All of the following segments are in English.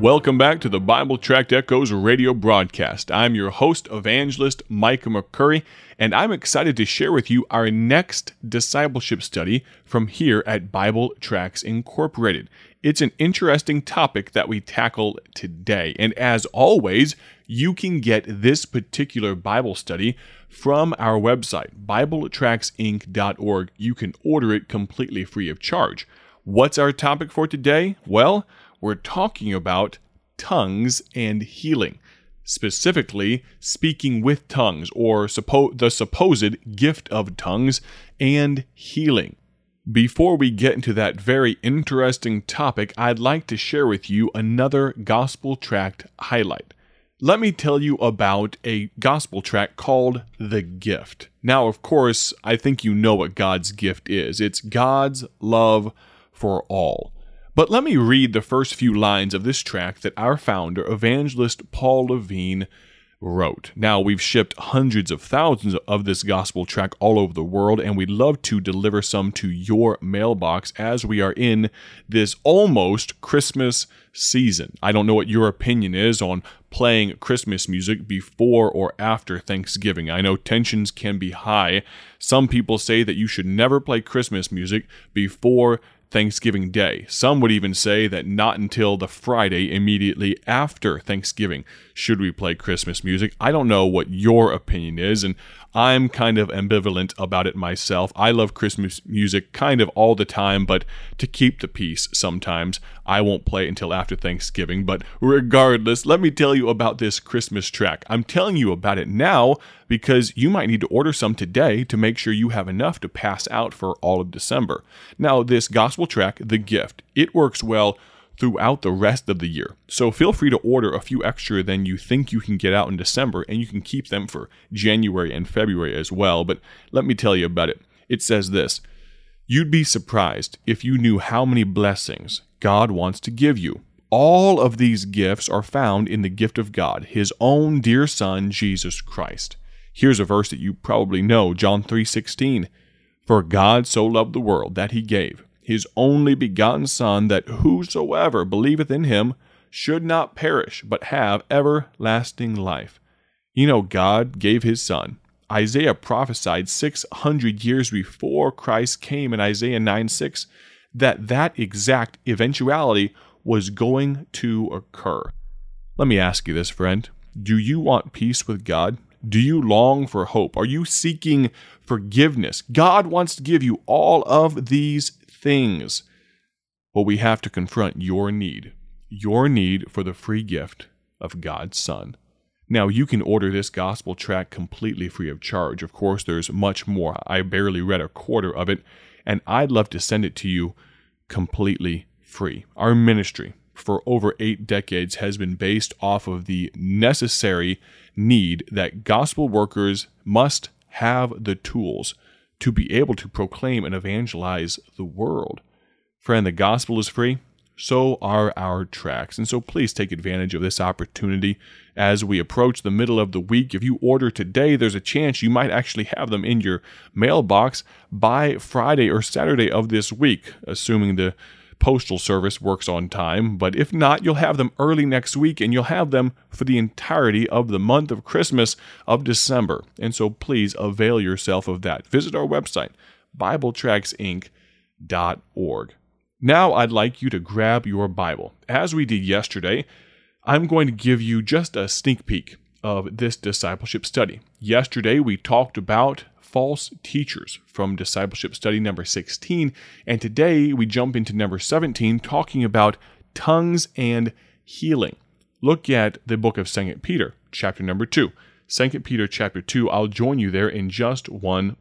Welcome back to the Bible Tract Echoes radio broadcast. I'm your host, evangelist Micah McCurry, and I'm excited to share with you our next discipleship study from here at Bible Tracts Incorporated. It's an interesting topic that we tackle today, and as always, you can get this particular Bible study from our website, BibleTractsInc.org. You can order it completely free of charge. What's our topic for today? Well, we're talking about tongues and healing, specifically speaking with tongues or suppo- the supposed gift of tongues and healing. Before we get into that very interesting topic, I'd like to share with you another gospel tract highlight. Let me tell you about a gospel tract called The Gift. Now, of course, I think you know what God's gift is it's God's love for all. But let me read the first few lines of this tract that our founder, evangelist Paul Levine, wrote. Now, we've shipped hundreds of thousands of this gospel tract all over the world, and we'd love to deliver some to your mailbox as we are in this almost Christmas season. I don't know what your opinion is on playing Christmas music before or after Thanksgiving. I know tensions can be high. Some people say that you should never play Christmas music before Thanksgiving Day. Some would even say that not until the Friday immediately after Thanksgiving should we play Christmas music. I don't know what your opinion is, and I'm kind of ambivalent about it myself. I love Christmas music kind of all the time, but to keep the peace sometimes, I won't play until after Thanksgiving. But regardless, let me tell you about this Christmas track. I'm telling you about it now because you might need to order some today to make sure you have enough to pass out for all of December. Now, this gospel track, The Gift, it works well throughout the rest of the year. So feel free to order a few extra than you think you can get out in December, and you can keep them for January and February as well. But let me tell you about it. It says this You'd be surprised if you knew how many blessings God wants to give you. All of these gifts are found in the gift of God, His own dear Son, Jesus Christ. Here's a verse that you probably know, John 3:16. For God so loved the world that he gave his only begotten Son, that whosoever believeth in him should not perish, but have everlasting life. You know, God gave his Son. Isaiah prophesied 600 years before Christ came in Isaiah 9 6 that that exact eventuality was going to occur. Let me ask you this, friend. Do you want peace with God? Do you long for hope? Are you seeking forgiveness? God wants to give you all of these things. But we have to confront your need, your need for the free gift of God's Son. Now, you can order this gospel tract completely free of charge. Of course, there's much more. I barely read a quarter of it, and I'd love to send it to you completely free. Our ministry for over eight decades has been based off of the necessary need that gospel workers must have the tools to be able to proclaim and evangelize the world. Friend, the gospel is free. So are our tracts. And so please take advantage of this opportunity as we approach the middle of the week. If you order today, there's a chance you might actually have them in your mailbox by Friday or Saturday of this week, assuming the postal service works on time, but if not, you'll have them early next week and you'll have them for the entirety of the month of Christmas of December. And so please avail yourself of that. Visit our website, BibleTractsInc.org. Now I'd like you to grab your Bible. As we did yesterday, I'm going to give you just a sneak peek of this discipleship study. Yesterday we talked about false teachers from discipleship study number 16. And today we jump into number 17, talking about tongues and healing. Look at the book of 2 Peter, chapter number 2. 2 Peter, chapter 2, I'll join you there in just one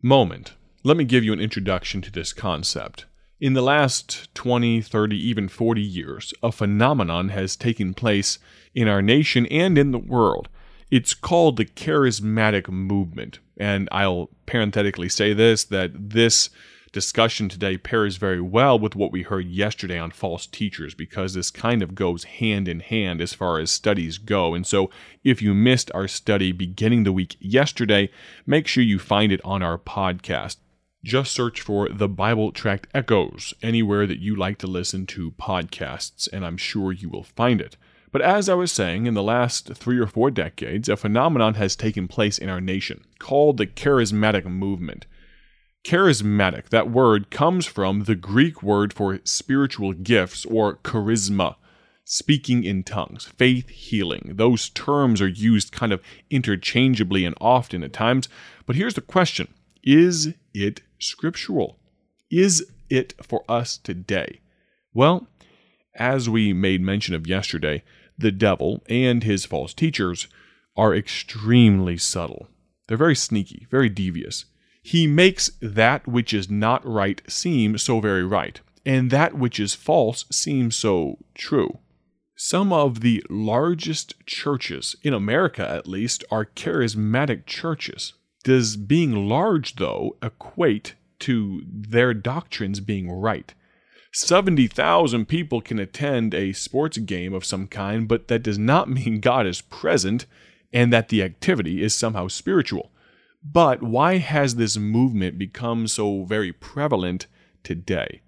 moment. Let me give you an introduction to this concept. In the last 20, 30, even 40 years, a phenomenon has taken place in our nation and in the world. It's called the charismatic movement. And I'll parenthetically say this that this discussion today pairs very well with what we heard yesterday on false teachers because this kind of goes hand in hand as far as studies go. And so if you missed our study beginning the week yesterday, make sure you find it on our podcast. Just search for the Bible Tract Echoes anywhere that you like to listen to podcasts, and I'm sure you will find it. But as I was saying, in the last three or four decades, a phenomenon has taken place in our nation called the charismatic movement. Charismatic, that word comes from the Greek word for spiritual gifts or charisma, speaking in tongues, faith healing. Those terms are used kind of interchangeably and often at times. But here's the question Is it scriptural? Is it for us today? Well, as we made mention of yesterday, the devil and his false teachers are extremely subtle. They're very sneaky, very devious. He makes that which is not right seem so very right, and that which is false seem so true. Some of the largest churches, in America at least, are charismatic churches. Does being large, though, equate to their doctrines being right? 70,000 people can attend a sports game of some kind, but that does not mean God is present and that the activity is somehow spiritual. But why has this movement become so very prevalent today?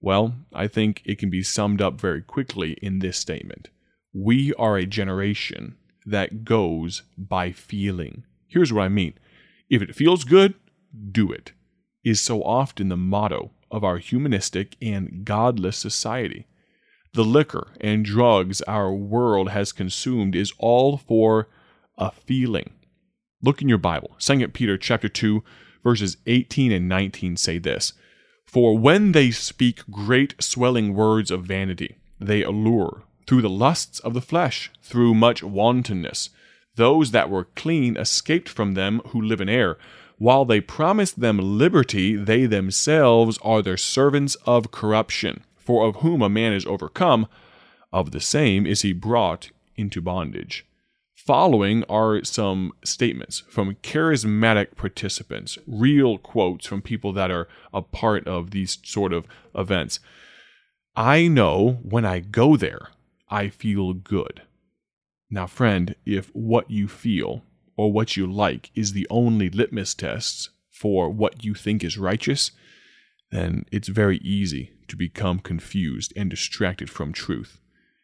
Well, I think it can be summed up very quickly in this statement. We are a generation that goes by feeling. Here's what I mean if it feels good, do it, is so often the motto of our humanistic and godless society. The liquor and drugs our world has consumed is all for a feeling. Look in your Bible. 2 Peter chapter 2 verses 18 and 19 say this: For when they speak great swelling words of vanity, they allure through the lusts of the flesh, through much wantonness. Those that were clean escaped from them who live in error. While they promise them liberty, they themselves are their servants of corruption. For of whom a man is overcome, of the same is he brought into bondage. Following are some statements from charismatic participants, real quotes from people that are a part of these sort of events. I know when I go there, I feel good. Now, friend, if what you feel or what you like is the only litmus test for what you think is righteous, then it's very easy to become confused and distracted from truth.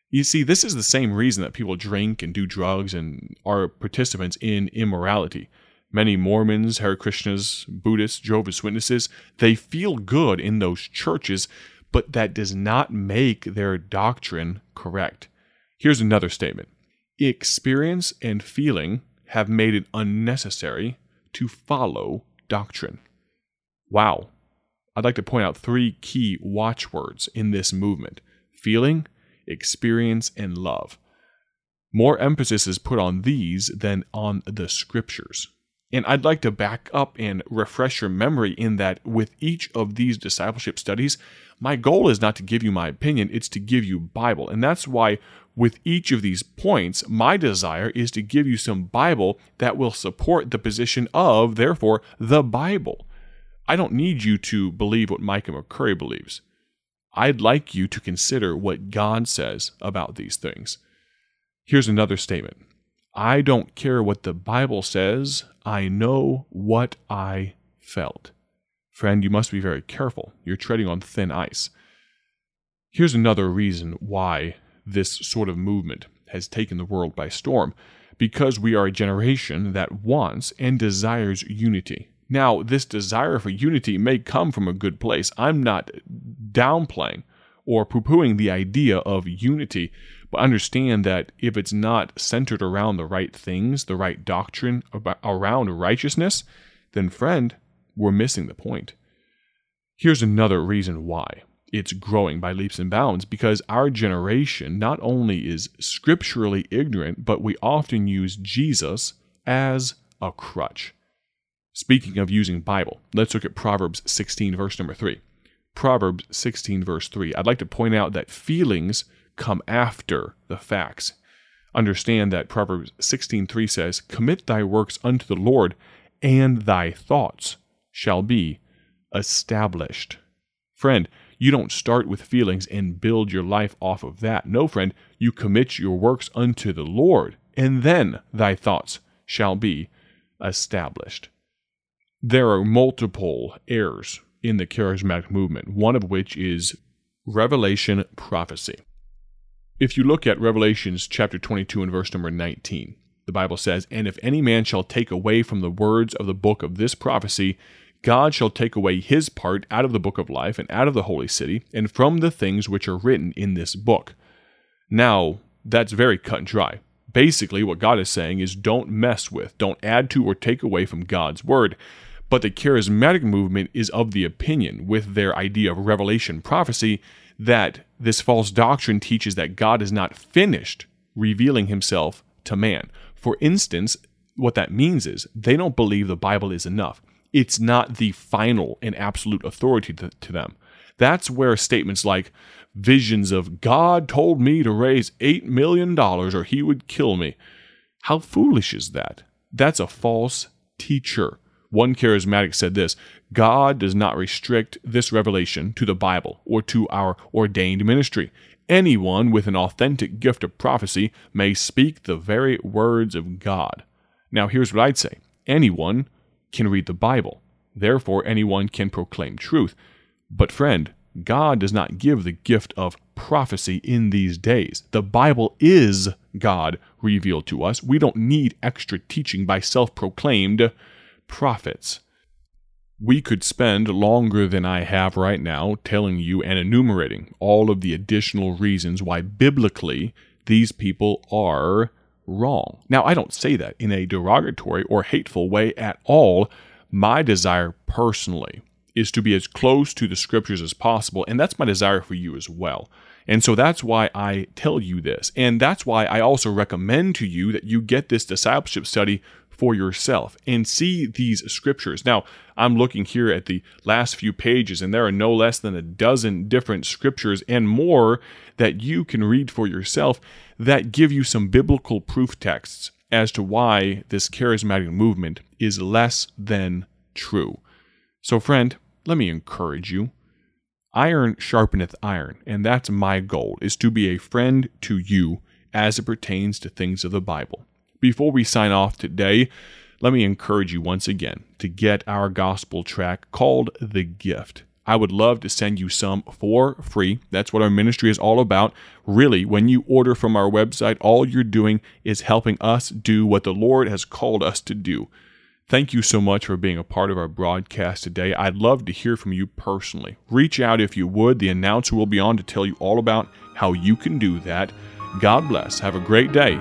You see, this is the same reason that people drink and do drugs and are participants in immorality. Many Mormons, Hare Krishnas, Buddhists, Jehovah's Witnesses, they feel good in those churches, but that does not make their doctrine correct. Here's another statement Experience and feeling have made it unnecessary to follow doctrine. Wow. I'd like to point out three key watchwords in this movement feeling, experience, and love. More emphasis is put on these than on the scriptures. And I'd like to back up and refresh your memory in that with each of these discipleship studies, my goal is not to give you my opinion, it's to give you Bible. And that's why with each of these points, my desire is to give you some Bible that will support the position of, therefore, the Bible. I don't need you to believe what Micah McCurry believes. I'd like you to consider what God says about these things. Here's another statement I don't care what the Bible says, I know what I felt. Friend, you must be very careful. You're treading on thin ice. Here's another reason why this sort of movement has taken the world by storm because we are a generation that wants and desires unity. Now, this desire for unity may come from a good place. I'm not downplaying or poo pooing the idea of unity, understand that if it's not centered around the right things, the right doctrine about, around righteousness, then, friend, we're missing the point. Here's another reason why it's growing by leaps and bounds because our generation not only is scripturally ignorant, but we often use Jesus as a crutch. Speaking of using Bible, let's look at Proverbs 16, verse number 3. Proverbs 16, verse 3. I'd like to point out that feelings come after the facts. Understand that Proverbs 16:3 says, "Commit thy works unto the Lord, and thy thoughts shall be established." Friend, you don't start with feelings and build your life off of that. No, friend, you commit your works unto the Lord, and then thy thoughts shall be established. there are multiple errors in the charismatic movement, one of which is revelation prophecy. If you look at Revelations chapter 22 and verse number 19, the Bible says, And if any man shall take away from the words of the book of this prophecy, God shall take away his part out of the book of life and out of the holy city, and from the things which are written in this book. Now, that's very cut and dry. Basically, what God is saying is don't mess with, don't add to or take away from God's word. But the charismatic movement is of the opinion, with their idea of revelation prophecy, that this false doctrine teaches that God is not finished revealing himself to man. For instance, what that means is they don't believe the Bible is enough. It's not the final and absolute authority to, to them. That's where statements like visions of God told me to raise $8 million or he would kill me. How foolish is that? That's a false teacher. One charismatic said this God does not restrict this revelation to the Bible or to our ordained ministry. Anyone with an authentic gift of prophecy may speak the very words of God. Now, here's what I'd say anyone can read the Bible, therefore, anyone can proclaim truth. But, friend, God does not give the gift of prophecy in these days. The Bible is God revealed to us. We don't need extra teaching by self proclaimed prophets. We could spend longer than I have right now telling you and enumerating all of the additional reasons why biblically these people are wrong. Now, I don't say that in a derogatory or hateful way at all. My desire personally is to be as close to the scriptures as possible, and that's my desire for you as well. And so that's why I tell you this. And that's why I also recommend to you that you get this discipleship study for yourself and see these scriptures. Now, I'm looking here at the last few pages, and there are no less than a dozen different scriptures and more that you can read for yourself that give you some biblical proof texts as to why this charismatic movement is less than true. So, friend, let me encourage you. Iron sharpeneth iron, and that's my goal, is to be a friend to you as it pertains to things of the Bible. Before we sign off today, let me encourage you once again to get our gospel track called The Gift. I would love to send you some for free. That's what our ministry is all about. Really, when you order from our website, all you're doing is helping us do what the Lord has called us to do. Thank you so much for being a part of our broadcast today. I'd love to hear from you personally. Reach out if you would. The announcer will be on to tell you all about how you can do that. God bless. Have a great day